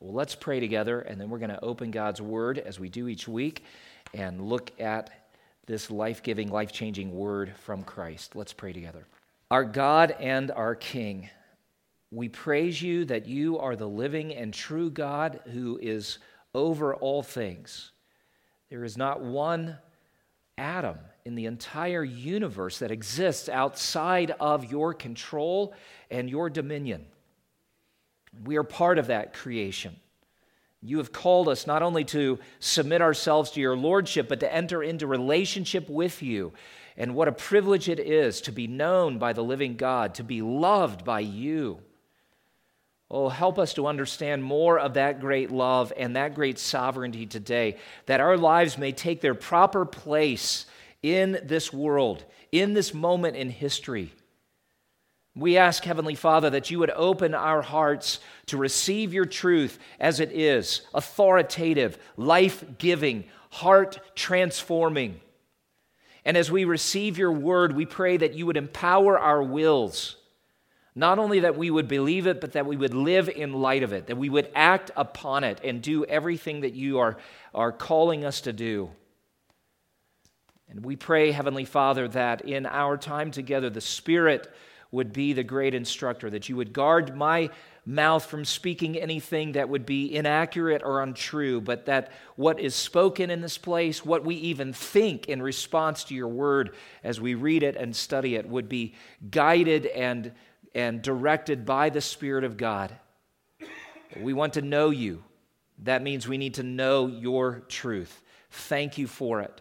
Well, let's pray together, and then we're going to open God's Word as we do each week and look at this life giving, life changing Word from Christ. Let's pray together. Our God and our King, we praise you that you are the living and true God who is over all things. There is not one atom in the entire universe that exists outside of your control and your dominion. We are part of that creation. You have called us not only to submit ourselves to your lordship, but to enter into relationship with you. And what a privilege it is to be known by the living God, to be loved by you. Oh, help us to understand more of that great love and that great sovereignty today, that our lives may take their proper place in this world, in this moment in history. We ask, Heavenly Father, that you would open our hearts to receive your truth as it is authoritative, life giving, heart transforming. And as we receive your word, we pray that you would empower our wills. Not only that we would believe it, but that we would live in light of it, that we would act upon it and do everything that you are, are calling us to do. And we pray, Heavenly Father, that in our time together, the Spirit would be the great instructor, that you would guard my mouth from speaking anything that would be inaccurate or untrue, but that what is spoken in this place, what we even think in response to your word as we read it and study it, would be guided and, and directed by the Spirit of God. We want to know you. That means we need to know your truth. Thank you for it.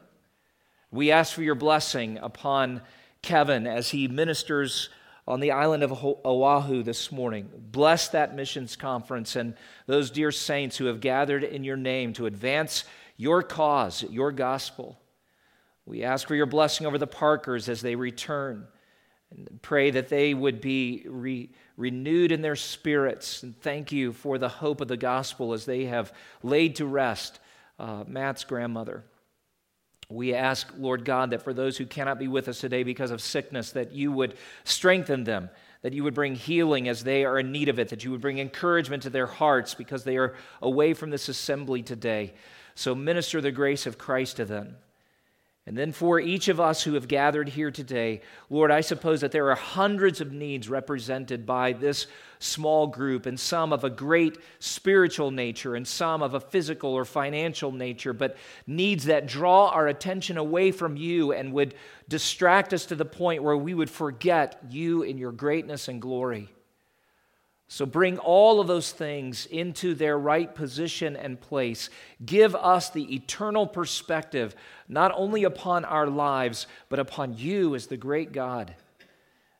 We ask for your blessing upon Kevin as he ministers on the island of Oahu this morning. Bless that missions conference and those dear saints who have gathered in your name to advance your cause, your gospel. We ask for your blessing over the Parkers as they return and pray that they would be re- renewed in their spirits. And thank you for the hope of the gospel as they have laid to rest uh, Matt's grandmother. We ask, Lord God, that for those who cannot be with us today because of sickness, that you would strengthen them, that you would bring healing as they are in need of it, that you would bring encouragement to their hearts because they are away from this assembly today. So minister the grace of Christ to them. And then for each of us who have gathered here today, Lord, I suppose that there are hundreds of needs represented by this small group, and some of a great spiritual nature, and some of a physical or financial nature, but needs that draw our attention away from you and would distract us to the point where we would forget you in your greatness and glory. So bring all of those things into their right position and place. Give us the eternal perspective, not only upon our lives, but upon you as the great God.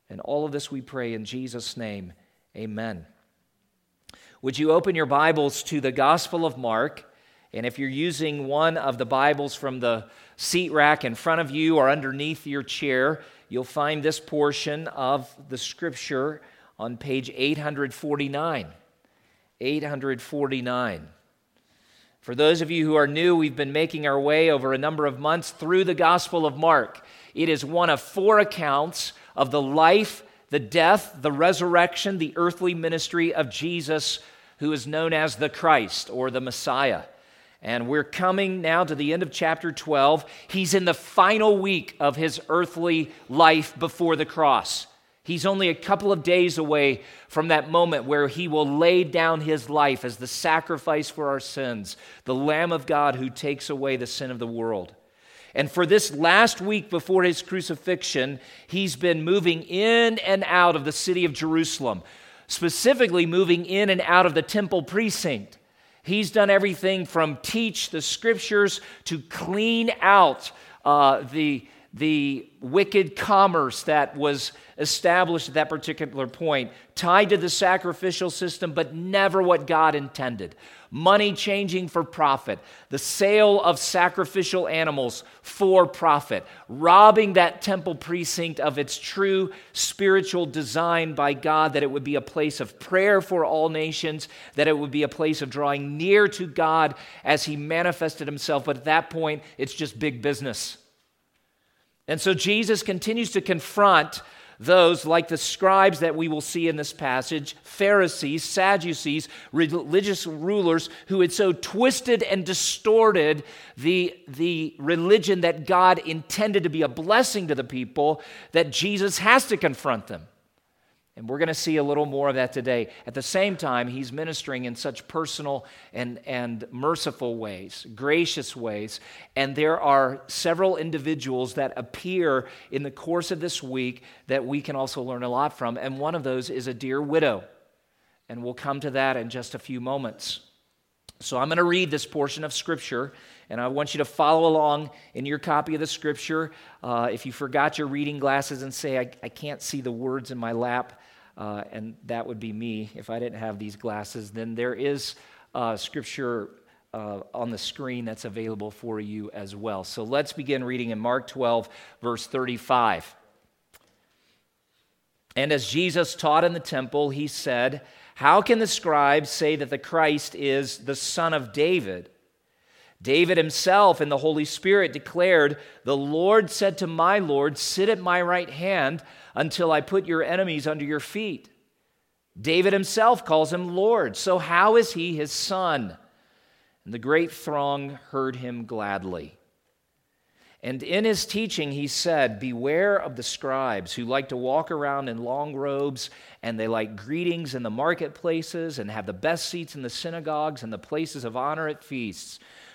And all of this we pray in Jesus' name. Amen. Would you open your Bibles to the Gospel of Mark? And if you're using one of the Bibles from the seat rack in front of you or underneath your chair, you'll find this portion of the scripture on page 849. 849. For those of you who are new, we've been making our way over a number of months through the Gospel of Mark. It is one of four accounts of the life, the death, the resurrection, the earthly ministry of Jesus, who is known as the Christ or the Messiah. And we're coming now to the end of chapter 12. He's in the final week of his earthly life before the cross. He's only a couple of days away from that moment where he will lay down his life as the sacrifice for our sins, the Lamb of God who takes away the sin of the world. And for this last week before his crucifixion, he's been moving in and out of the city of Jerusalem, specifically moving in and out of the temple precinct. He's done everything from teach the scriptures to clean out uh, the, the wicked commerce that was established at that particular point, tied to the sacrificial system, but never what God intended. Money changing for profit, the sale of sacrificial animals for profit, robbing that temple precinct of its true spiritual design by God, that it would be a place of prayer for all nations, that it would be a place of drawing near to God as He manifested Himself. But at that point, it's just big business. And so Jesus continues to confront those like the scribes that we will see in this passage, Pharisees, Sadducees, religious rulers who had so twisted and distorted the, the religion that God intended to be a blessing to the people that Jesus has to confront them. And we're going to see a little more of that today. At the same time, he's ministering in such personal and, and merciful ways, gracious ways. And there are several individuals that appear in the course of this week that we can also learn a lot from. And one of those is a dear widow. And we'll come to that in just a few moments. So I'm going to read this portion of Scripture, and I want you to follow along in your copy of the Scripture. Uh, if you forgot your reading glasses and say, I, I can't see the words in my lap, uh, and that would be me if I didn't have these glasses, then there is uh, Scripture uh, on the screen that's available for you as well. So let's begin reading in Mark 12, verse 35. And as Jesus taught in the temple, he said, how can the scribes say that the Christ is the son of David? David himself in the Holy Spirit declared, The Lord said to my Lord, Sit at my right hand until I put your enemies under your feet. David himself calls him Lord. So how is he his son? And the great throng heard him gladly. And in his teaching, he said, Beware of the scribes who like to walk around in long robes, and they like greetings in the marketplaces, and have the best seats in the synagogues and the places of honor at feasts,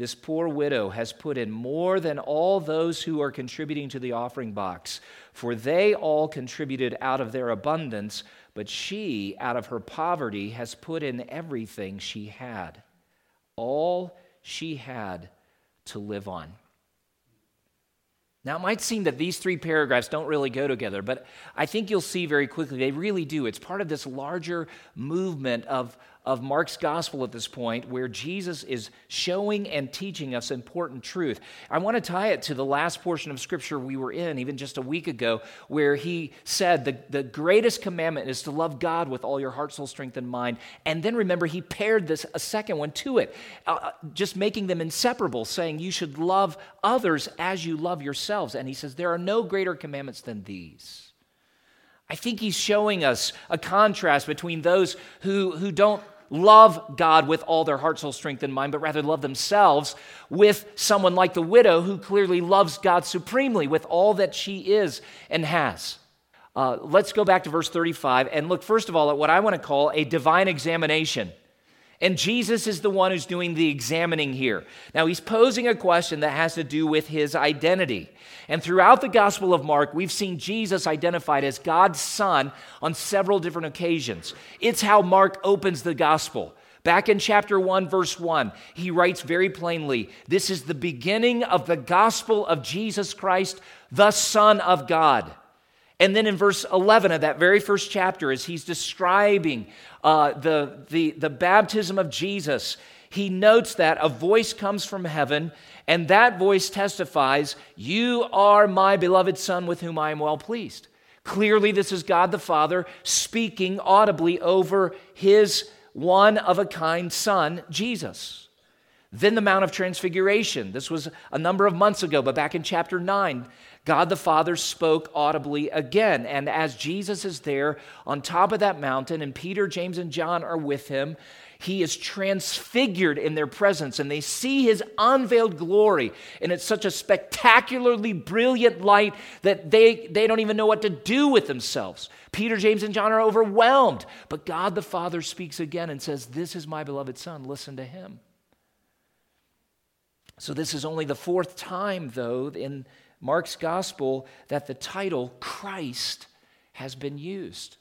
this poor widow has put in more than all those who are contributing to the offering box, for they all contributed out of their abundance, but she, out of her poverty, has put in everything she had, all she had to live on. Now, it might seem that these three paragraphs don't really go together, but I think you'll see very quickly they really do. It's part of this larger movement of, of Mark's gospel at this point where Jesus is showing and teaching us important truth. I want to tie it to the last portion of scripture we were in, even just a week ago, where he said the, the greatest commandment is to love God with all your heart, soul, strength, and mind. And then remember, he paired this a second one to it, uh, uh just making them inseparable, saying you should love others as you love yourselves. And he says, There are no greater commandments than these. I think he's showing us a contrast between those who, who don't love God with all their heart, soul, strength, and mind, but rather love themselves with someone like the widow who clearly loves God supremely with all that she is and has. Uh, let's go back to verse 35 and look, first of all, at what I want to call a divine examination. And Jesus is the one who's doing the examining here. Now, he's posing a question that has to do with his identity. And throughout the Gospel of Mark, we've seen Jesus identified as God's Son on several different occasions. It's how Mark opens the Gospel. Back in chapter 1, verse 1, he writes very plainly This is the beginning of the gospel of Jesus Christ, the Son of God. And then in verse 11 of that very first chapter, as he's describing uh, the, the, the baptism of Jesus, he notes that a voice comes from heaven, and that voice testifies, You are my beloved Son with whom I am well pleased. Clearly, this is God the Father speaking audibly over his one of a kind Son, Jesus. Then the Mount of Transfiguration. This was a number of months ago, but back in chapter 9, God the Father spoke audibly again. And as Jesus is there on top of that mountain, and Peter, James, and John are with him, he is transfigured in their presence and they see his unveiled glory. And it's such a spectacularly brilliant light that they, they don't even know what to do with themselves. Peter, James, and John are overwhelmed. But God the Father speaks again and says, This is my beloved Son, listen to him. So, this is only the fourth time, though, in Mark's gospel that the title Christ has been used.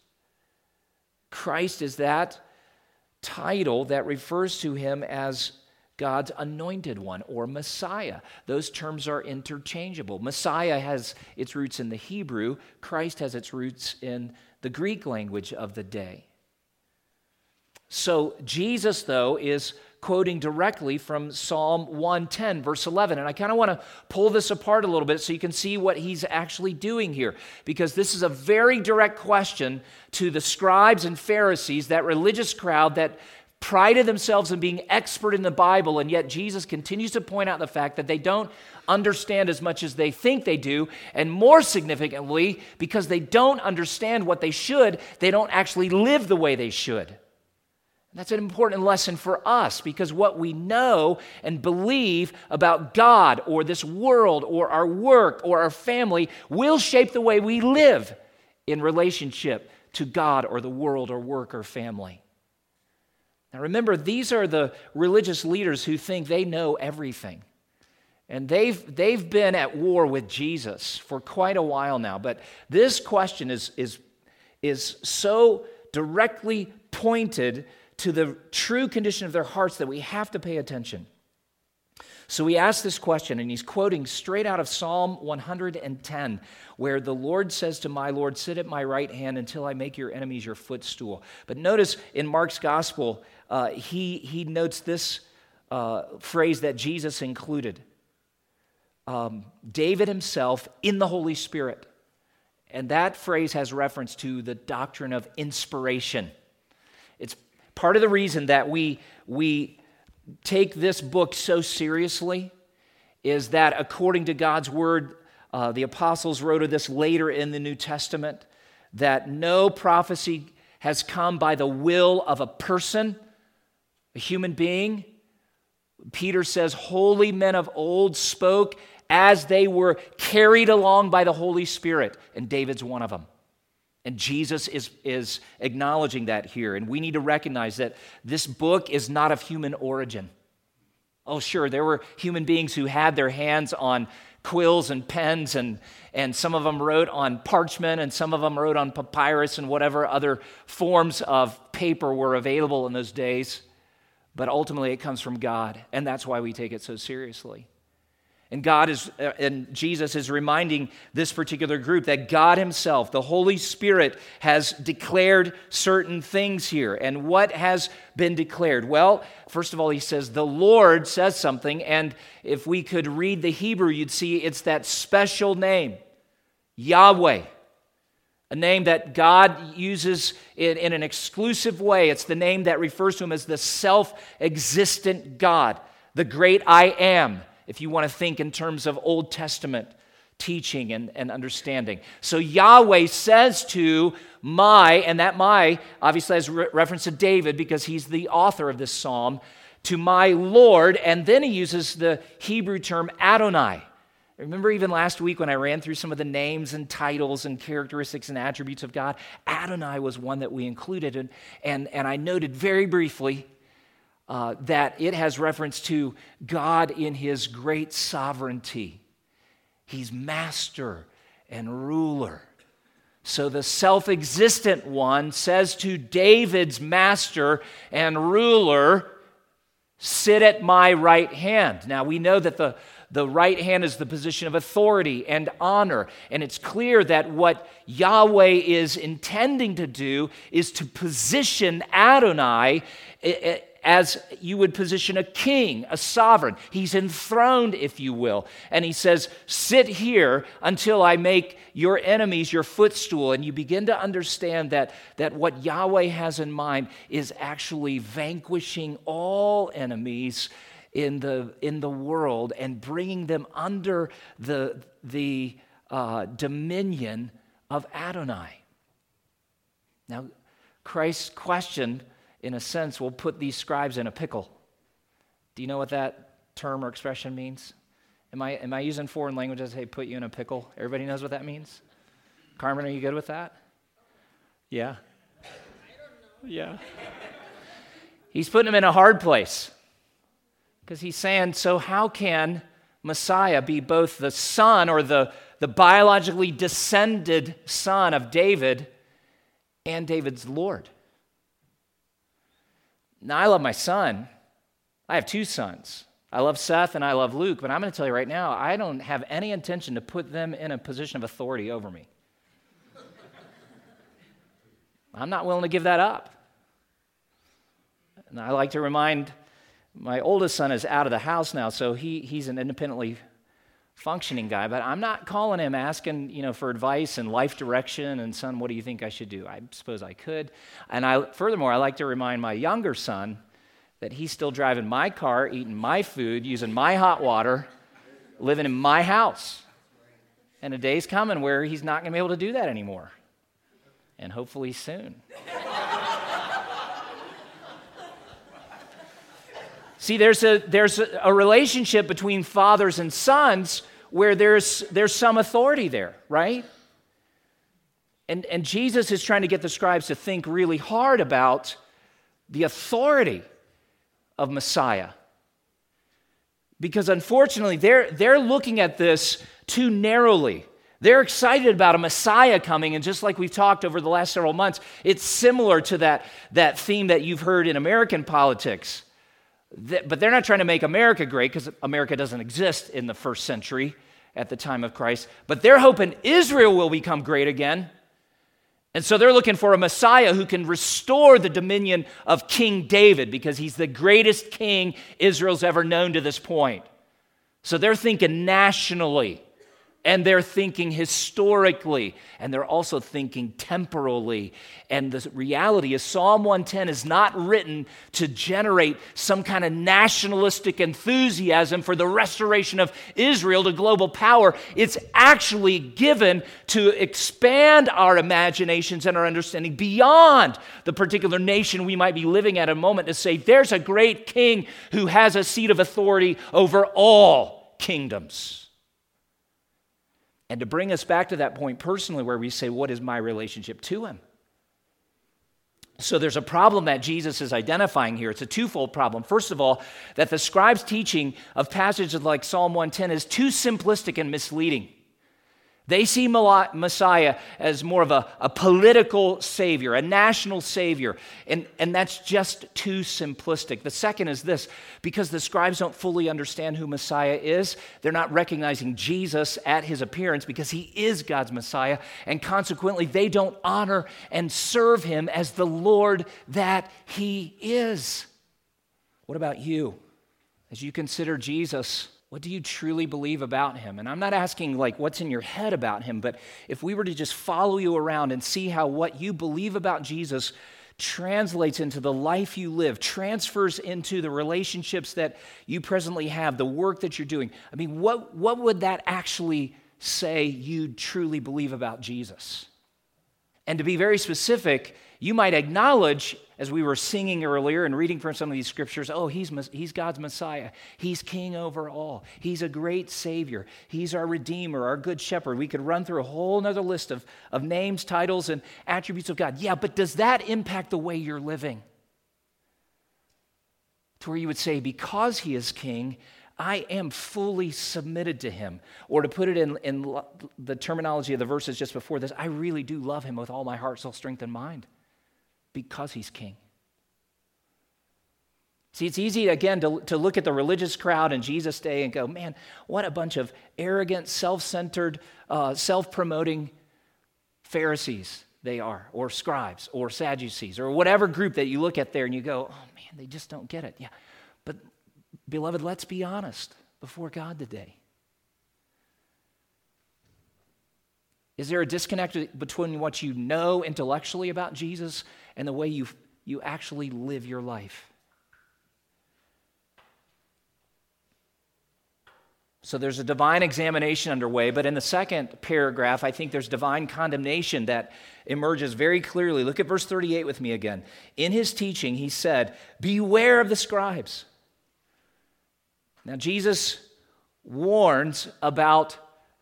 Christ is that title that refers to him as God's anointed one or Messiah. Those terms are interchangeable. Messiah has its roots in the Hebrew, Christ has its roots in the Greek language of the day. So Jesus, though, is quoting directly from Psalm 110, verse 11. And I kind of want to pull this apart a little bit so you can see what he's actually doing here, because this is a very direct question to the scribes and Pharisees, that religious crowd that prided themselves in being expert in the Bible, and yet Jesus continues to point out the fact that they don't understand as much as they think they do, and more significantly, because they don't understand what they should, they don't actually live the way they should. That's an important lesson for us because what we know and believe about God or this world or our work or our family will shape the way we live in relationship to God or the world or work or family. Now remember, these are the religious leaders who think they know everything. And they've, they've been at war with Jesus for quite a while now. But this question is, is, is so directly pointed to the true condition of their hearts that we have to pay attention. So he asks this question, and he's quoting straight out of Psalm 110, where the Lord says to my Lord, Sit at my right hand until I make your enemies your footstool. But notice in Mark's gospel, uh, he, he notes this uh, phrase that Jesus included um, David himself in the Holy Spirit. And that phrase has reference to the doctrine of inspiration. It's part of the reason that we, we take this book so seriously is that according to God's word, uh, the apostles wrote of this later in the New Testament, that no prophecy has come by the will of a person a human being. Peter says, Holy men of old spoke as they were carried along by the Holy Spirit. And David's one of them. And Jesus is, is acknowledging that here. And we need to recognize that this book is not of human origin. Oh, sure, there were human beings who had their hands on quills and pens, and, and some of them wrote on parchment, and some of them wrote on papyrus, and whatever other forms of paper were available in those days. But ultimately, it comes from God, and that's why we take it so seriously. And God is, uh, and Jesus is reminding this particular group that God Himself, the Holy Spirit, has declared certain things here. And what has been declared? Well, first of all, He says, the Lord says something. And if we could read the Hebrew, you'd see it's that special name, Yahweh a name that God uses in, in, an exclusive way. It's the name that refers to him as the self existent God, the great I am, if you want to think in terms of Old Testament teaching and, and understanding. So Yahweh says to my, and that my obviously has re- reference to David because he's the author of this psalm, to my Lord, and then he uses the Hebrew term Adonai. Remember, even last week when I ran through some of the names and titles and characteristics and attributes of God, Adonai was one that we included. And, and, and I noted very briefly uh, that it has reference to God in his great sovereignty. He's master and ruler. So the self existent one says to David's master and ruler, Sit at my right hand. Now we know that the the right hand is the position of authority and honor. And it's clear that what Yahweh is intending to do is to position Adonai as you would position a king, a sovereign. He's enthroned, if you will. And he says, Sit here until I make your enemies your footstool. And you begin to understand that, that what Yahweh has in mind is actually vanquishing all enemies in the, in the world and bringing them under the, the uh, dominion of Adonai. Now, Christ's question, in a sense, will put these scribes in a pickle. Do you know what that term or expression means? Am I, am I using foreign languages? Hey, put you in a pickle. Everybody knows what that means? Carmen, are you good with that? Yeah? Yeah. He's putting them in a hard place. Because he's saying, so how can Messiah be both the son or the, the biologically descended son of David and David's Lord? Now, I love my son. I have two sons. I love Seth and I love Luke, but I'm going to tell you right now, I don't have any intention to put them in a position of authority over me. I'm not willing to give that up. And I like to remind my oldest son is out of the house now, so he, he's an independently functioning guy, but I'm not calling him asking, you know, for advice and life direction and son, what do you think I should do? I suppose I could. And I furthermore, I like to remind my younger son that he's still driving my car, eating my food, using my hot water, living in my house. And a day's coming where he's not going to be able to do that anymore. And hopefully soon. See, there's a, there's a relationship between fathers and sons where there's, there's some authority there, right? And, and Jesus is trying to get the scribes to think really hard about the authority of Messiah. Because unfortunately, they're, they're looking at this too narrowly. They're excited about a Messiah coming, and just like we've talked over the last several months, it's similar to that, that theme that you've heard in American politics. But they're not trying to make America great because America doesn't exist in the first century at the time of Christ. But they're hoping Israel will become great again. And so they're looking for a Messiah who can restore the dominion of King David because he's the greatest king Israel's ever known to this point. So they're thinking nationally and they're thinking historically and they're also thinking temporally. And the reality is psalm 110 is not written to generate some kind of nationalistic enthusiasm for the restoration of israel to global power. It's actually given to expand our imaginations and our understanding beyond the particular nation we might be living at a moment to say there's a great king who has a seat of authority over all kingdoms and to bring us back to that point personally, where we say, What is my relationship to him? So there's a problem that Jesus is identifying here. It's a twofold problem. First of all, that the scribe's teaching of passages like Psalm 110 is too simplistic and misleading. They see Messiah as more of a, a political savior, a national savior, and, and that's just too simplistic. The second is this because the scribes don't fully understand who Messiah is, they're not recognizing Jesus at his appearance because he is God's Messiah, and consequently, they don't honor and serve him as the Lord that he is. What about you? As you consider Jesus, what do you truly believe about him? And I'm not asking like what's in your head about him, but if we were to just follow you around and see how what you believe about Jesus translates into the life you live, transfers into the relationships that you presently have, the work that you're doing. I mean, what, what would that actually say you truly believe about Jesus? And to be very specific, you might acknowledge, as we were singing earlier and reading from some of these scriptures, oh, he's, he's God's Messiah. He's king over all. He's a great Savior. He's our Redeemer, our Good Shepherd. We could run through a whole other list of, of names, titles, and attributes of God. Yeah, but does that impact the way you're living? To where you would say, because he is king, I am fully submitted to him. Or to put it in, in the terminology of the verses just before this, I really do love him with all my heart, soul, strength, and mind because he's king. See, it's easy, again, to, to look at the religious crowd in Jesus' day and go, man, what a bunch of arrogant, self centered, uh, self promoting Pharisees they are, or scribes, or Sadducees, or whatever group that you look at there and you go, oh man, they just don't get it. Yeah. But, beloved, let's be honest before God today. Is there a disconnect between what you know intellectually about Jesus and the way you, you actually live your life. So there's a divine examination underway, but in the second paragraph, I think there's divine condemnation that emerges very clearly. Look at verse 38 with me again. In his teaching, he said, Beware of the scribes. Now, Jesus warns about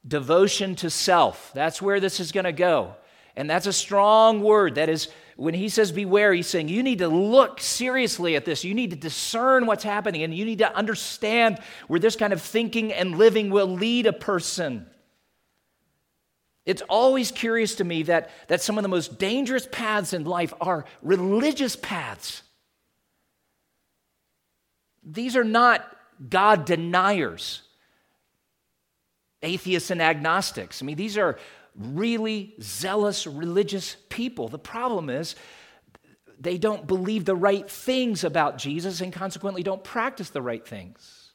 devotion to self. That's where this is going to go. And that's a strong word. That is when he says beware, he's saying you need to look seriously at this. You need to discern what's happening, and you need to understand where this kind of thinking and living will lead a person. It's always curious to me that, that some of the most dangerous paths in life are religious paths. these are not God deniers, atheists and agnostics. I mean, these are really zealous religious people. The problem is, they don't believe the right things about Jesus and consequently don't practice the right things.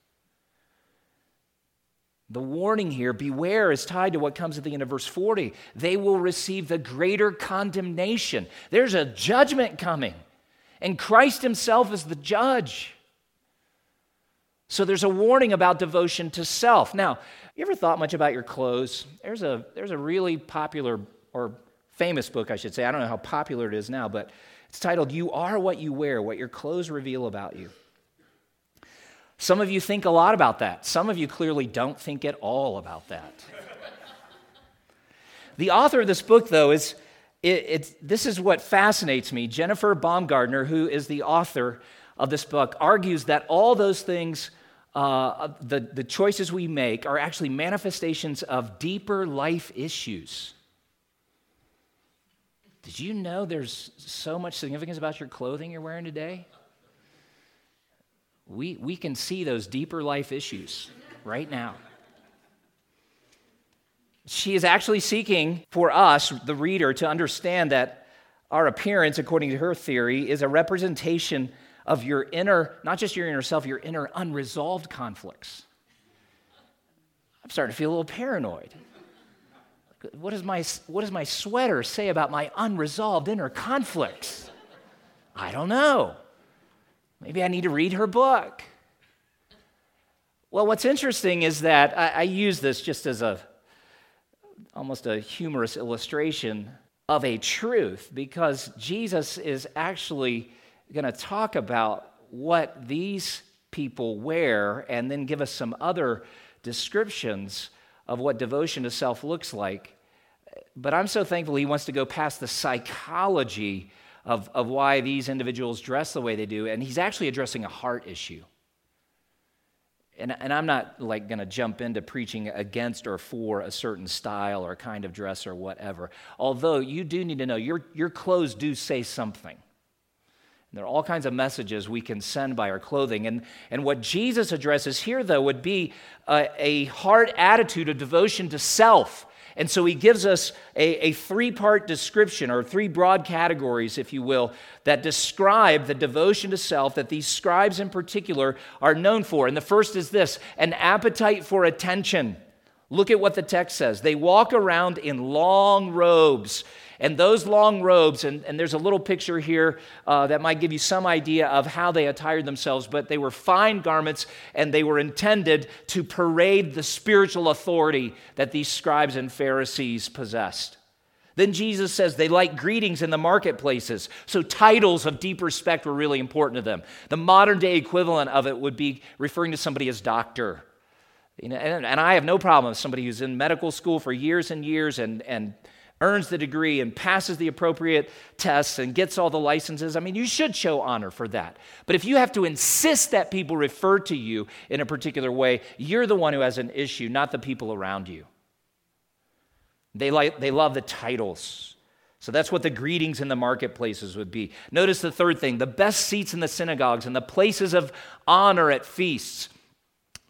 The warning here, beware, is tied to what comes at the end of verse 40. They will receive the greater condemnation. There's a judgment coming, and Christ Himself is the judge. So there's a warning about devotion to self. Now, you ever thought much about your clothes? There's a, there's a really popular or famous book, I should say. I don't know how popular it is now, but it's titled You Are What You Wear What Your Clothes Reveal About You. Some of you think a lot about that. Some of you clearly don't think at all about that. the author of this book, though, is it, this is what fascinates me. Jennifer Baumgartner, who is the author of this book, argues that all those things uh, the, the choices we make are actually manifestations of deeper life issues. Did you know there's so much significance about your clothing you're wearing today? We, we can see those deeper life issues right now. She is actually seeking for us, the reader, to understand that our appearance, according to her theory, is a representation of your inner, not just your inner self, your inner unresolved conflicts. I'm starting to feel a little paranoid. What does my, what does my sweater say about my unresolved inner conflicts? I don't know. Maybe I need to read her book. Well, what's interesting is that I, I use this just as a almost a humorous illustration of a truth because Jesus is actually going to talk about what these people wear and then give us some other descriptions of what devotion to self looks like. But I'm so thankful he wants to go past the psychology of, of why these individuals dress the way they do, and he's actually addressing a heart issue. And, and I'm not like going to jump into preaching against or for a certain style or kind of dress or whatever. Although you do need to know your, your clothes do say something. There are all kinds of messages we can send by our clothing. And, and what Jesus addresses here, though, would be a, a heart attitude of devotion to self. And so he gives us a, a three part description, or three broad categories, if you will, that describe the devotion to self that these scribes in particular are known for. And the first is this an appetite for attention. Look at what the text says. They walk around in long robes and those long robes, and, and there's a little picture here uh, that might give you some idea of how they attired themselves, but they were fine garments and they were intended to parade the spiritual authority that these scribes and Pharisees possessed. Then Jesus says they like greetings in the marketplaces. So titles of deep respect were really important to them. The modern day equivalent of it would be referring to somebody as doctor. You know, and, and I have no problem with somebody who's in medical school for years and years and, and earns the degree and passes the appropriate tests and gets all the licenses, I mean, you should show honor for that. But if you have to insist that people refer to you in a particular way, you're the one who has an issue, not the people around you. They, like, they love the titles. So that's what the greetings in the marketplaces would be. Notice the third thing the best seats in the synagogues and the places of honor at feasts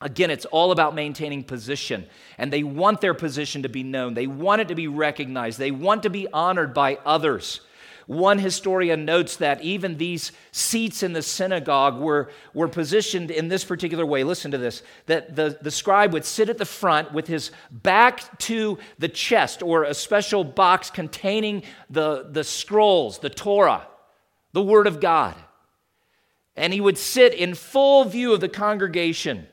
Again, it's all about maintaining position. And they want their position to be known. They want it to be recognized. They want to be honored by others. One historian notes that even these seats in the synagogue were, were positioned in this particular way. Listen to this that the, the scribe would sit at the front with his back to the chest or a special box containing the, the scrolls, the Torah, the Word of God. And he would sit in full view of the congregation.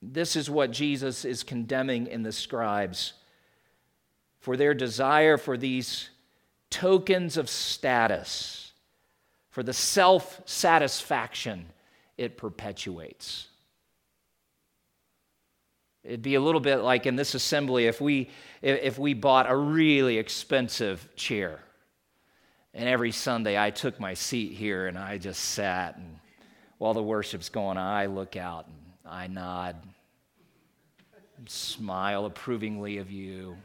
This is what Jesus is condemning in the scribes for their desire for these tokens of status, for the self satisfaction it perpetuates. It'd be a little bit like in this assembly if we, if we bought a really expensive chair. And every Sunday I took my seat here and I just sat, and while the worship's going on, I look out and I nod, smile approvingly of you.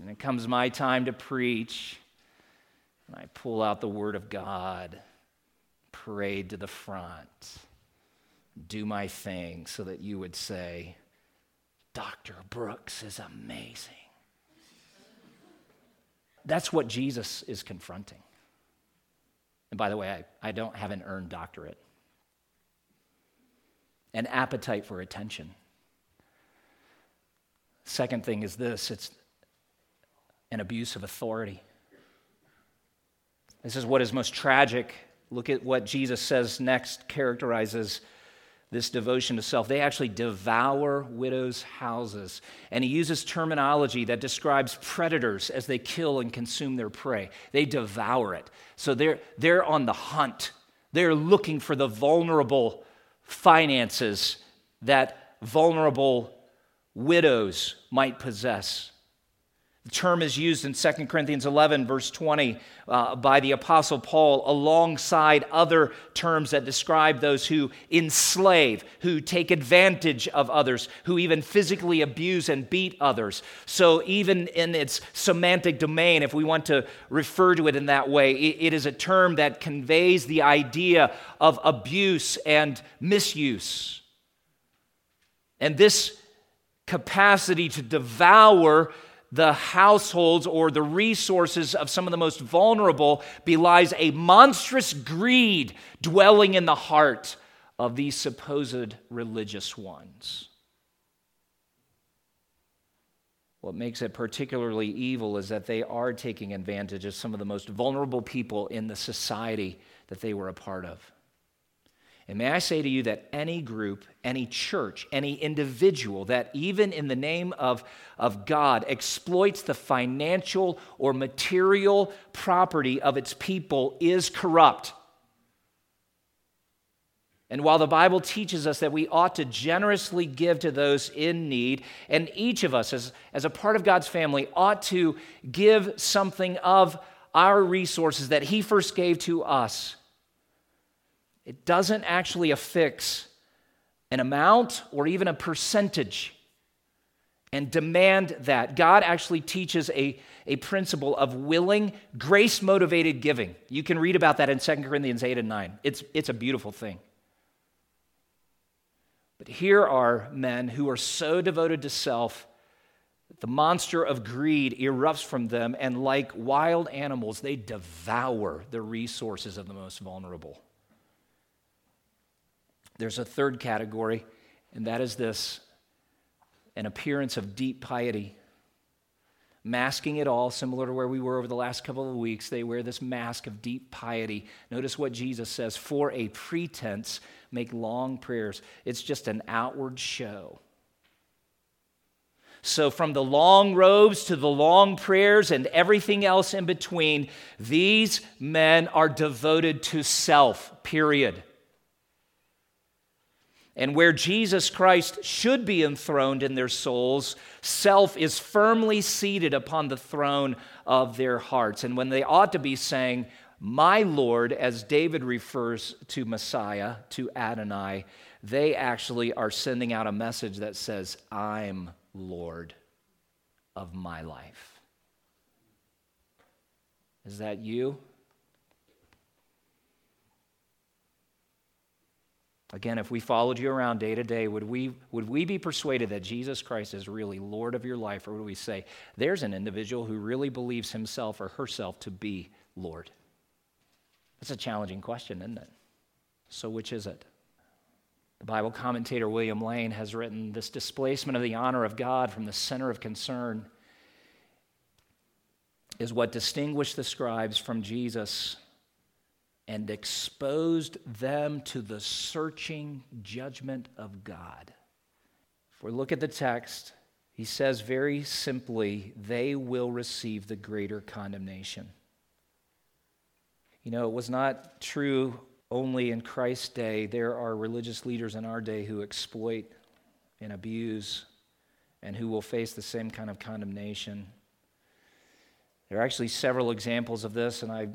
And it comes my time to preach, and I pull out the Word of God, parade to the front, do my thing so that you would say, Dr. Brooks is amazing. That's what Jesus is confronting. And by the way, I, I don't have an earned doctorate. An appetite for attention. Second thing is this it's an abuse of authority. This is what is most tragic. Look at what Jesus says next characterizes this devotion to self. They actually devour widows' houses. And he uses terminology that describes predators as they kill and consume their prey. They devour it. So they're, they're on the hunt. They're looking for the vulnerable finances that vulnerable widows might possess. The term is used in 2 Corinthians 11, verse 20, uh, by the Apostle Paul, alongside other terms that describe those who enslave, who take advantage of others, who even physically abuse and beat others. So, even in its semantic domain, if we want to refer to it in that way, it, it is a term that conveys the idea of abuse and misuse. And this capacity to devour the households or the resources of some of the most vulnerable belies a monstrous greed dwelling in the heart of these supposed religious ones. What makes it particularly evil is that they are taking advantage of some of the most vulnerable people in the society that they were a part of. And may I say to you that any group, any church, any individual that, even in the name of, of God, exploits the financial or material property of its people is corrupt. And while the Bible teaches us that we ought to generously give to those in need, and each of us, as, as a part of God's family, ought to give something of our resources that He first gave to us it doesn't actually affix an amount or even a percentage and demand that. God actually teaches a, a principle of willing, grace motivated giving. You can read about that in 2 Corinthians 8 and 9. It's, it's a beautiful thing. But here are men who are so devoted to self that the monster of greed erupts from them, and like wild animals, they devour the resources of the most vulnerable. There's a third category, and that is this an appearance of deep piety. Masking it all, similar to where we were over the last couple of weeks, they wear this mask of deep piety. Notice what Jesus says for a pretense, make long prayers. It's just an outward show. So, from the long robes to the long prayers and everything else in between, these men are devoted to self, period. And where Jesus Christ should be enthroned in their souls, self is firmly seated upon the throne of their hearts. And when they ought to be saying, My Lord, as David refers to Messiah, to Adonai, they actually are sending out a message that says, I'm Lord of my life. Is that you? Again, if we followed you around day to day, would we, would we be persuaded that Jesus Christ is really Lord of your life? Or would we say, there's an individual who really believes himself or herself to be Lord? That's a challenging question, isn't it? So, which is it? The Bible commentator William Lane has written this displacement of the honor of God from the center of concern is what distinguished the scribes from Jesus and exposed them to the searching judgment of God. If we look at the text, he says very simply, they will receive the greater condemnation. You know, it was not true only in Christ's day. There are religious leaders in our day who exploit and abuse and who will face the same kind of condemnation. There are actually several examples of this, and I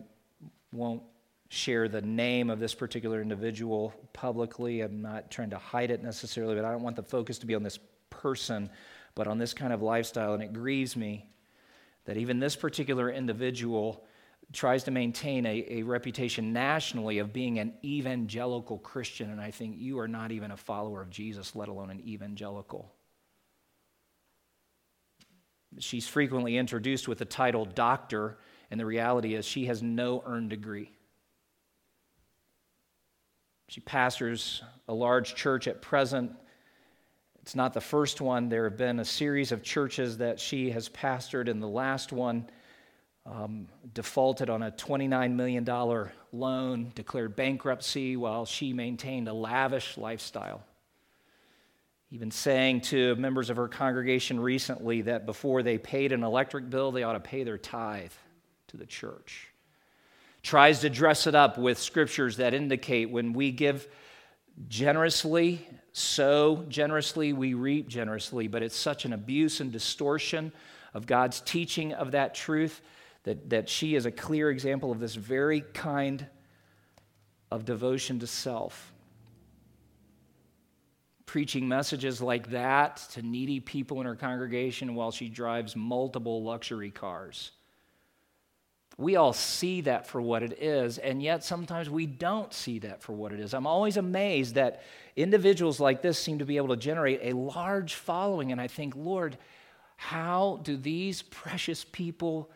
won't share the name of this particular individual publicly. I'm not trying to hide it necessarily, but I don't want the focus to be on this person, but on this kind of lifestyle. And it grieves me that even this particular individual tries to maintain a, a reputation nationally of being an evangelical Christian, and I think you are not even a follower of Jesus, let alone an evangelical. She's frequently introduced with the title doctor, and the reality is she has no earned degree. She pastors a large church at present. It's not the first one. There have been a series of churches that she has pastored, and the last one um, defaulted on a $29 million loan, declared bankruptcy while she maintained a lavish lifestyle. Even saying to members of her congregation recently that before they paid an electric bill, they ought to pay their tithe to the church. Tries to dress it up with scriptures that indicate when we give generously, sow generously, we reap generously, but it's such an abuse and distortion of God's teaching of that truth that, that she is a clear example of this very kind of devotion to self. Preaching messages like that to needy people in her congregation while she drives multiple luxury cars. We all see that for what it is, and yet sometimes we don't see that for what it is. I'm always amazed that individuals like this seem to be able to generate a large following, and I think, Lord, how do these precious people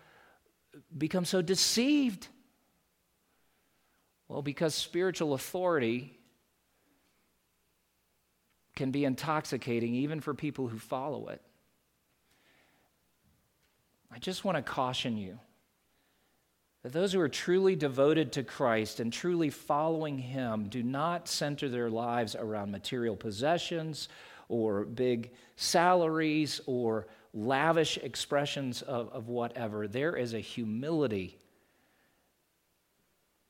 become so deceived? Well, because spiritual authority can be intoxicating even for people who follow it. I just want to caution you that those who are truly devoted to Christ and truly following Him do not center their lives around material possessions or big salaries or lavish expressions of, of whatever. There is a humility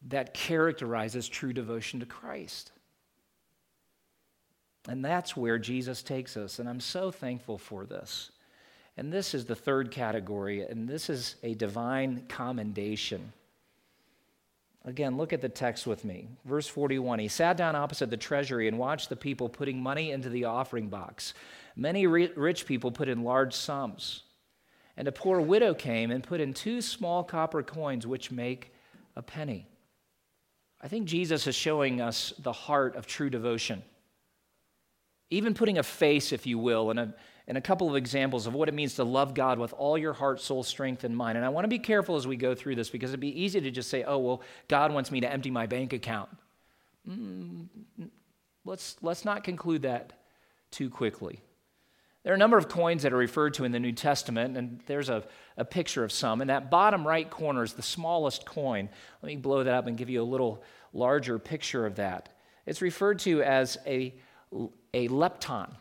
that characterizes true devotion to Christ. And that's where Jesus takes us. And I'm so thankful for this. And this is the third category, and this is a divine commendation. Again, look at the text with me. Verse 41 He sat down opposite the treasury and watched the people putting money into the offering box. Many rich people put in large sums. And a poor widow came and put in two small copper coins, which make a penny. I think Jesus is showing us the heart of true devotion. Even putting a face, if you will, and a, and a couple of examples of what it means to love God with all your heart, soul, strength, and mind. And I want to be careful as we go through this because it'd be easy to just say, oh, well, God wants me to empty my bank account. Mm, let's, let's not conclude that too quickly. There are a number of coins that are referred to in the New Testament, and there's a, a picture of some. And that bottom right corner is the smallest coin. Let me blow that up and give you a little larger picture of that. It's referred to as a, a lepton.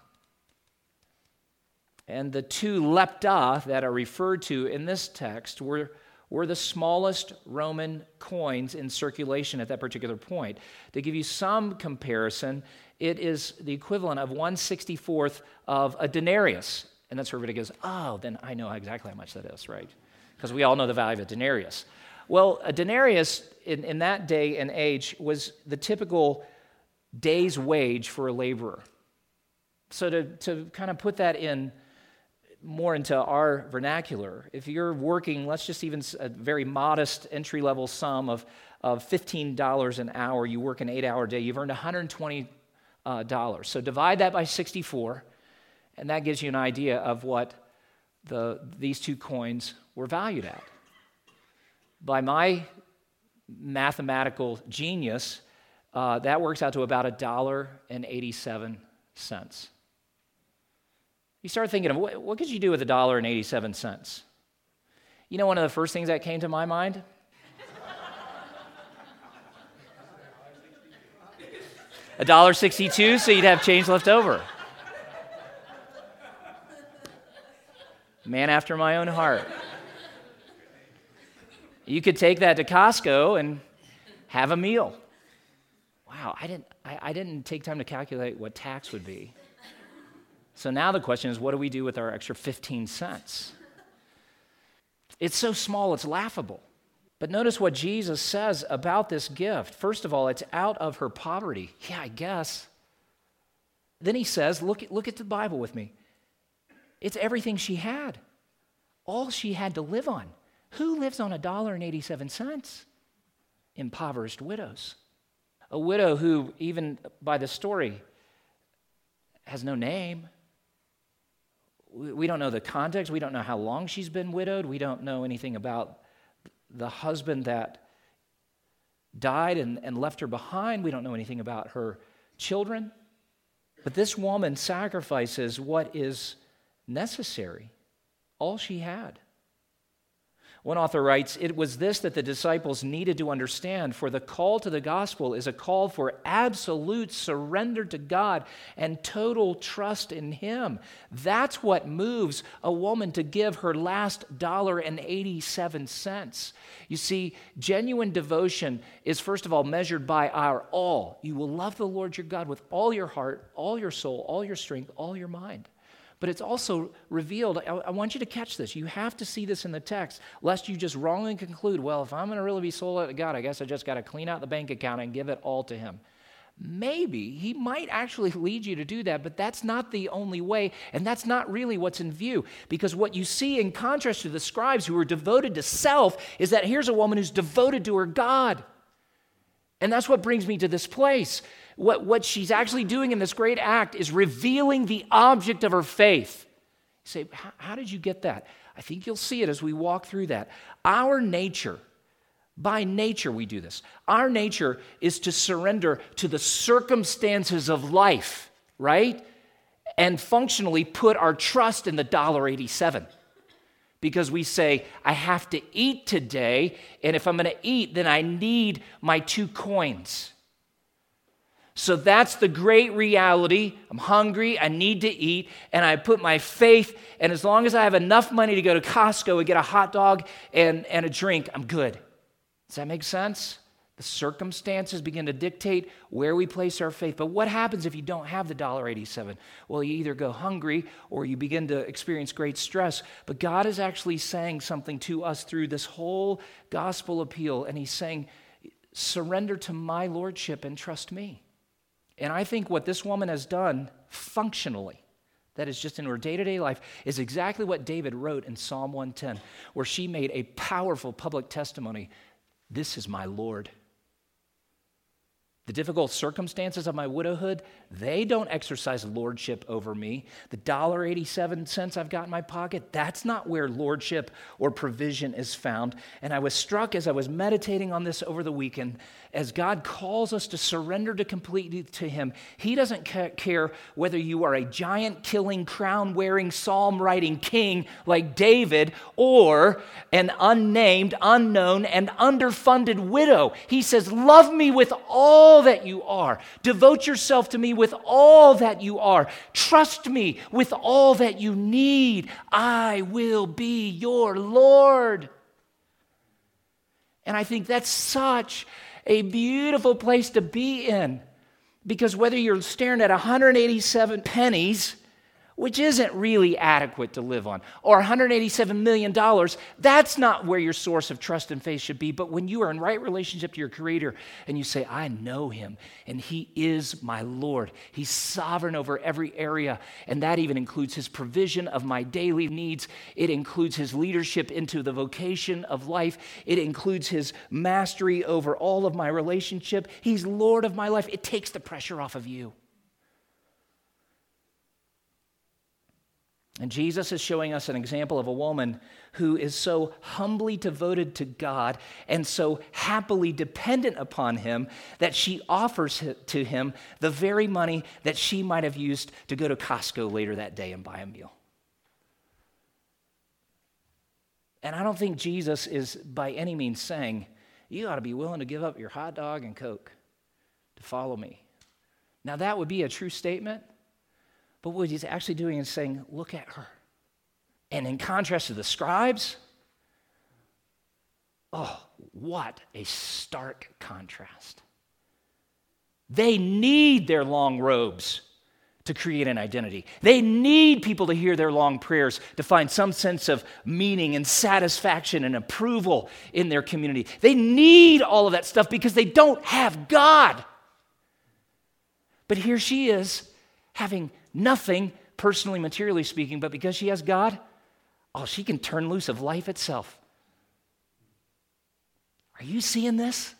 And the two lepta that are referred to in this text were, were the smallest Roman coins in circulation at that particular point. To give you some comparison, it is the equivalent of 164th of a denarius. And that's where everybody goes, oh, then I know exactly how much that is, right? Because we all know the value of a denarius. Well, a denarius in, in that day and age was the typical day's wage for a laborer. So, to, to kind of put that in more into our vernacular, if you're working, let's just even a very modest entry level sum of, of $15 an hour, you work an eight hour day, you've earned $120. Uh, so divide that by 64, and that gives you an idea of what the, these two coins were valued at. By my mathematical genius, uh, that works out to about $1.87. You start thinking of what, what could you do with a dollar and 87 cents? You know, one of the first things that came to my mind $1.62, so you'd have change left over. Man after my own heart. You could take that to Costco and have a meal. Wow, I didn't, I, I didn't take time to calculate what tax would be. So now the question is what do we do with our extra 15 cents? It's so small, it's laughable. But notice what Jesus says about this gift. First of all, it's out of her poverty. Yeah, I guess. Then he says, look, look at the Bible with me. It's everything she had, all she had to live on. Who lives on a dollar and 87 cents? Impoverished widows. A widow who, even by the story, has no name. We don't know the context. We don't know how long she's been widowed. We don't know anything about the husband that died and, and left her behind. We don't know anything about her children. But this woman sacrifices what is necessary, all she had. One author writes, It was this that the disciples needed to understand, for the call to the gospel is a call for absolute surrender to God and total trust in Him. That's what moves a woman to give her last dollar and 87 cents. You see, genuine devotion is, first of all, measured by our all. You will love the Lord your God with all your heart, all your soul, all your strength, all your mind. But it's also revealed. I, I, want you to catch this. You have to see this in the text, lest you just wrongly conclude, well, if I'm going to really be sold out to God, I guess I just got to clean out the bank account and give it all to Him. Maybe he might actually lead you to do that, but that's not the only way, and that's not really what's in view. Because what you see, in contrast to the scribes who are devoted to self, is that here's a woman who's devoted to her God. And that's what brings me to this place what, what she's actually doing in this great act is revealing the object of her faith. You say, How did you get that? I think you'll see it as we walk through that. Our nature, by nature, we do this. Our nature is to surrender to the circumstances of life, right? And functionally put our trust in the dollar 87 because we say, I have to eat today, and if I'm going to eat, then I need my two coins. So that's the great reality. I'm hungry, I need to eat, and I put my faith, and as long as I have enough money to go to Costco and get a hot dog and, and a drink, I'm good. Does that make sense? The circumstances begin to dictate where we place our faith. But what happens if you don't have the $1.87? Well, you either go hungry or you begin to experience great stress. But God is actually saying something to us through this whole gospel appeal, and He's saying, surrender to my lordship and trust me. And I think what this woman has done functionally, that is just in her day to day life, is exactly what David wrote in Psalm 110, where she made a powerful public testimony This is my Lord. The difficult circumstances of my widowhood, they don't exercise lordship over me. The dollar 87 cents I've got in my pocket, that's not where lordship or provision is found. And I was struck as I was meditating on this over the weekend as God calls us to surrender to completely to Him, He doesn't care whether you are a giant killing, crown wearing, psalm writing king like David or an unnamed, unknown, and underfunded widow. He says, Love me with all that you are. Devote yourself to me with all that you are. Trust me with all that you need. I will be your Lord. And I think that's such a beautiful place to be in. Because whether you're staring at 187 pennies which isn't really adequate to live on, or $187 million, that's not where your source of trust and faith should be. But when you are in right relationship to your Creator and you say, I know Him and He is my Lord, He's sovereign over every area, and that even includes His provision of my daily needs, it includes His leadership into the vocation of life, it includes His mastery over all of my relationship. He's Lord of my life. It takes the pressure off of you. And Jesus is showing us an example of a woman who is so humbly devoted to God and so happily dependent upon Him that she offers to Him the very money that she might have used to go to Costco later that day and buy a meal. And I don't think Jesus is by any means saying, you ought to be willing to give up your hot dog and Coke to follow me. Now, that would be a true statement. But what he's actually doing is saying, look at her. And in contrast to the scribes, oh, what a stark contrast. They need their long robes to create an identity. They need people to hear their long prayers to find some sense of meaning and satisfaction and approval in their community. They need all of that stuff because they don't have God. But here she is having nothing personally, materially speaking, but because she has God, oh, she can turn loose of life itself. Are you seeing this?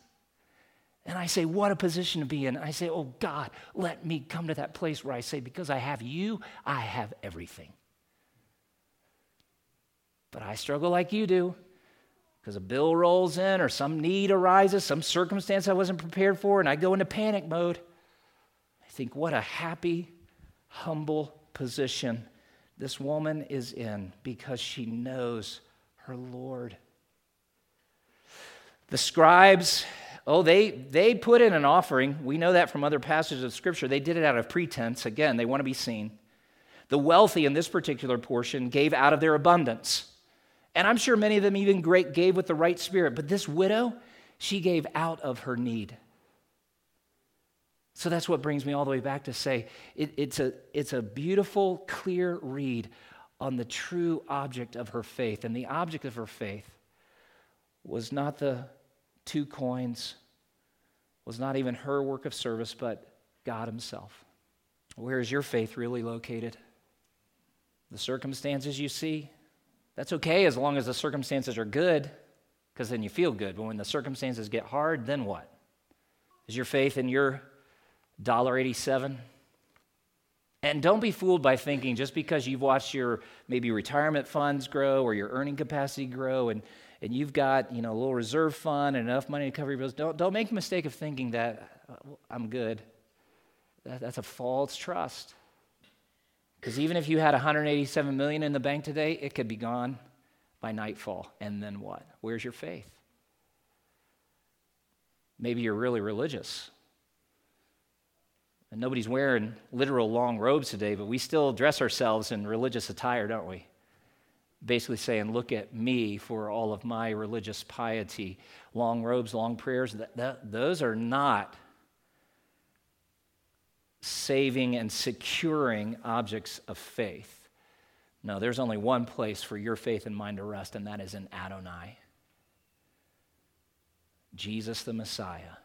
And I say, What a position to be in. I say, Oh God, let me come to that place where I say, Because I have you, I have everything. But I struggle like you do because a bill rolls in or some need arises, some circumstance I wasn't prepared for, and I go into panic mode. I think, what a happy, humble position this woman is in because she knows her Lord. The scribes, oh, they, they put in an offering. We know that from other passages of Scripture. They did it out of pretense. Again, they want to be seen. The wealthy in this particular portion gave out of their abundance. And I'm sure many of them even great gave with the right spirit. But this widow, she gave out of her need. So that's what brings me all the way back to say it, it's, a, it's a beautiful, clear read on the true object of her faith. And the object of her faith was not the two coins, was not even her work of service, but God Himself. Where is your faith really located? The circumstances you see? That's okay as long as the circumstances are good, because then you feel good. But when the circumstances get hard, then what? Is your faith in your $1.87? And don't be fooled by thinking just because you've watched your maybe retirement funds grow or your earning capacity grow and, and you've got you know, a little reserve fund and enough money to cover your bills, don't, don't make the mistake of thinking that I'm good. That, that's a false trust. Because even if you had 187 million in the bank today, it could be gone by nightfall. And then what? Where's your faith? Maybe you're really religious. And nobody's wearing literal long robes today, but we still dress ourselves in religious attire, don't we? Basically saying, Look at me for all of my religious piety. Long robes, long prayers, those are not saving and securing objects of faith. No, there's only one place for your faith and mine to rest, and that is in Adonai. Jesus the Messiah.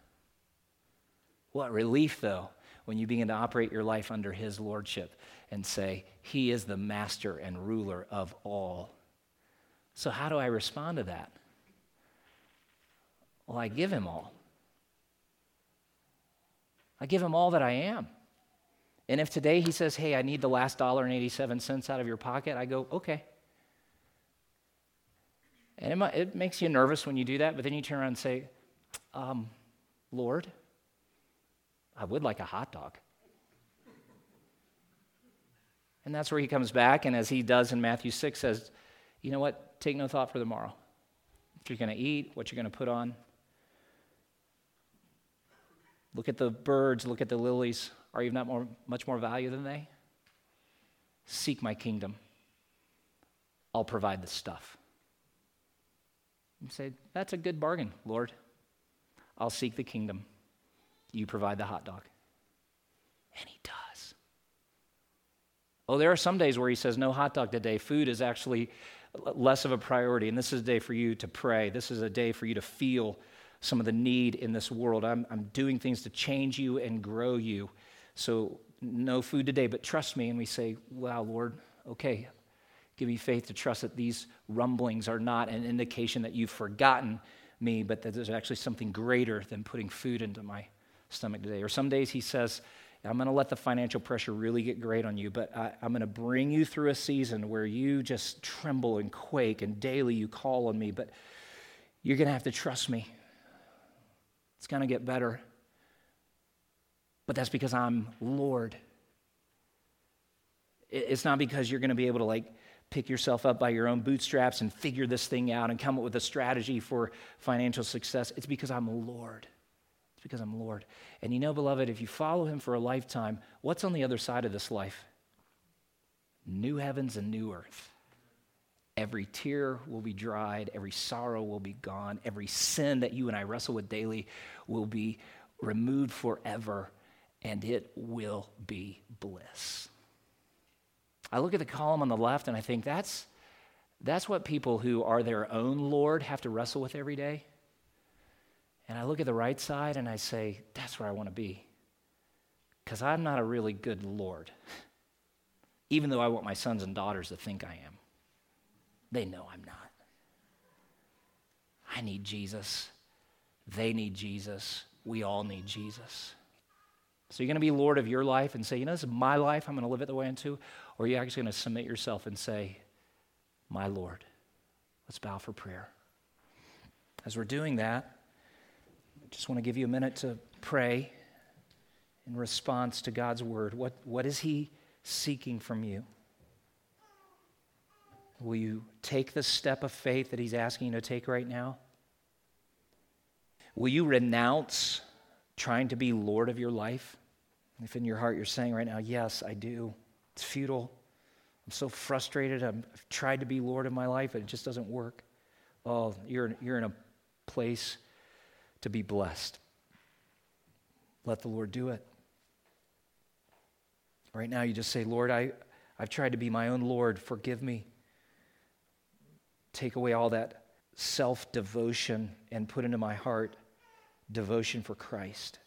What relief, though, when you begin to operate your life under His Lordship and say, He is the master and ruler of all. So, how do I respond to that? Well, I give Him all. I give Him all that I am. And if today He says, Hey, I need the last dollar and 87 cents out of your pocket, I go, Okay. And it, makes you nervous when you do that, but then you turn around and say, um, Lord, I would like a hot dog. And that's where he comes back, and as he does in Matthew 6, says, You know what? Take no thought for the morrow. What you're going to eat, what you're going to put on. Look at the birds, look at the lilies. Are you not more, much more value than they? Seek my kingdom. I'll provide the stuff. You say, That's a good bargain, Lord. I'll seek the kingdom you provide the hot dog. And he does. Oh, there are some days where he says, no hot dog today. Food is actually less of a priority. And this is a day for you to pray. This is a day for you to feel some of the need in this world. I'm, I'm doing things to change you and grow you. So, no food today, but trust me. And we say, wow, Lord, okay, give me faith to trust that these rumblings are not an indication that you've forgotten me, but that there's actually something greater than putting food into my stomach today. Or some days he says, I'm going to let the financial pressure really get great on you, but I, am going to bring you through a season where you just tremble and quake, and daily you call on me, but you're going to have to trust me. It's going to get better. But that's because I'm Lord. It's not because you're going to be able to like pick yourself up by your own bootstraps and figure this thing out and come up with a strategy for financial success. It's because I'm Lord because I'm Lord. And you know, beloved, if you follow him for a lifetime, what's on the other side of this life? New heavens and new earth. Every tear will be dried, every sorrow will be gone, every sin that you and I wrestle with daily will be removed forever, and it will be bliss. I look at the column on the left and I think that's, that's what people who are their own Lord have to wrestle with every day. And I look at the right side and I say, that's where I want to be. Because I'm not a really good Lord, even though I want my sons and daughters to think I am. They know I'm not. I need Jesus. They need Jesus. We all need Jesus. So you're going to be Lord of your life and say, you know, this is my life. I'm going to live it the way I want to. Or you're you actually going to submit yourself and say, my Lord? Let's bow for prayer. As we're doing that, just want to give you a minute to pray in response to God's word. What, what is He seeking from you? Will you take the step of faith that He's asking you to take right now? Will you renounce trying to be Lord of your life? If in your heart you're saying right now, Yes, I do, it's futile. I'm so frustrated. i have tried to be Lord of my life, and it just doesn't work. Oh, you're, you're in a place to be blessed. Let the Lord do it. Right now, you just say, Lord, I, I've tried to be my own Lord. Forgive me. Take away all that self devotion and put into my heart devotion for Christ.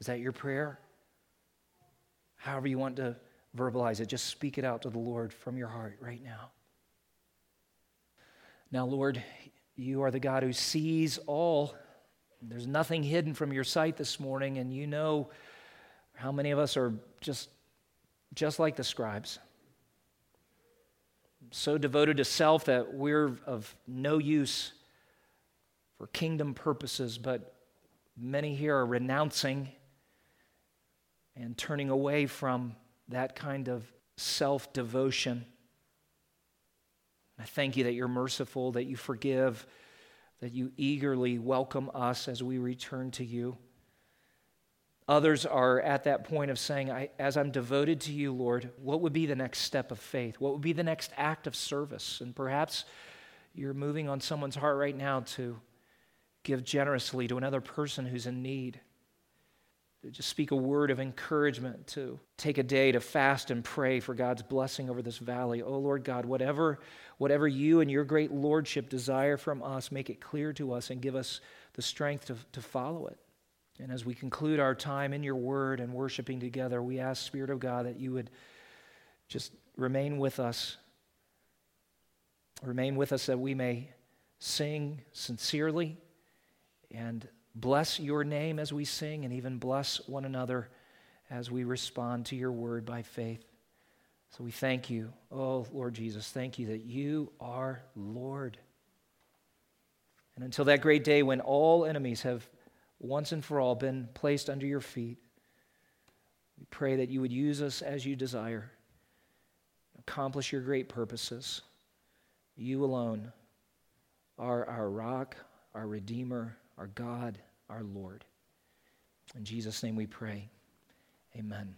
Is that your prayer? However, you want to verbalize it, just speak it out to the Lord from your heart right now. Now, Lord, you are the God who sees all. There's nothing hidden from your sight this morning, and you know how many of us are just just like the scribes. So devoted to self that we're of no use for kingdom purposes, but many here are renouncing and turning away from that kind of self devotion. I thank you that you're merciful, that you forgive, that you eagerly welcome us as we return to you. Others are at that point of saying, As I'm devoted to you, Lord, what would be the next step of faith? What would be the next act of service? And perhaps you're moving on someone's heart right now to give generously to another person who's in need. Just speak a word of encouragement, to take a day to fast and pray for God's blessing over this valley. Oh Lord God, whatever, whatever you and your great lordship desire from us, make it clear to us and give us the strength to, to follow it. And as we conclude our time in your word and worshiping together, we ask, Spirit of God, that you would just remain with us. Remain with us that we may sing sincerely and bless your name as we sing, and even bless one another as we respond to your word by faith. So we thank you. Oh, Lord Jesus, thank you that you are Lord. And until that great day when all enemies have once and for all been placed under your feet. We pray that you would use us as you desire, accomplish your great purposes. You alone are our rock, our Redeemer, our God, our Lord. In Jesus' name we pray. Amen.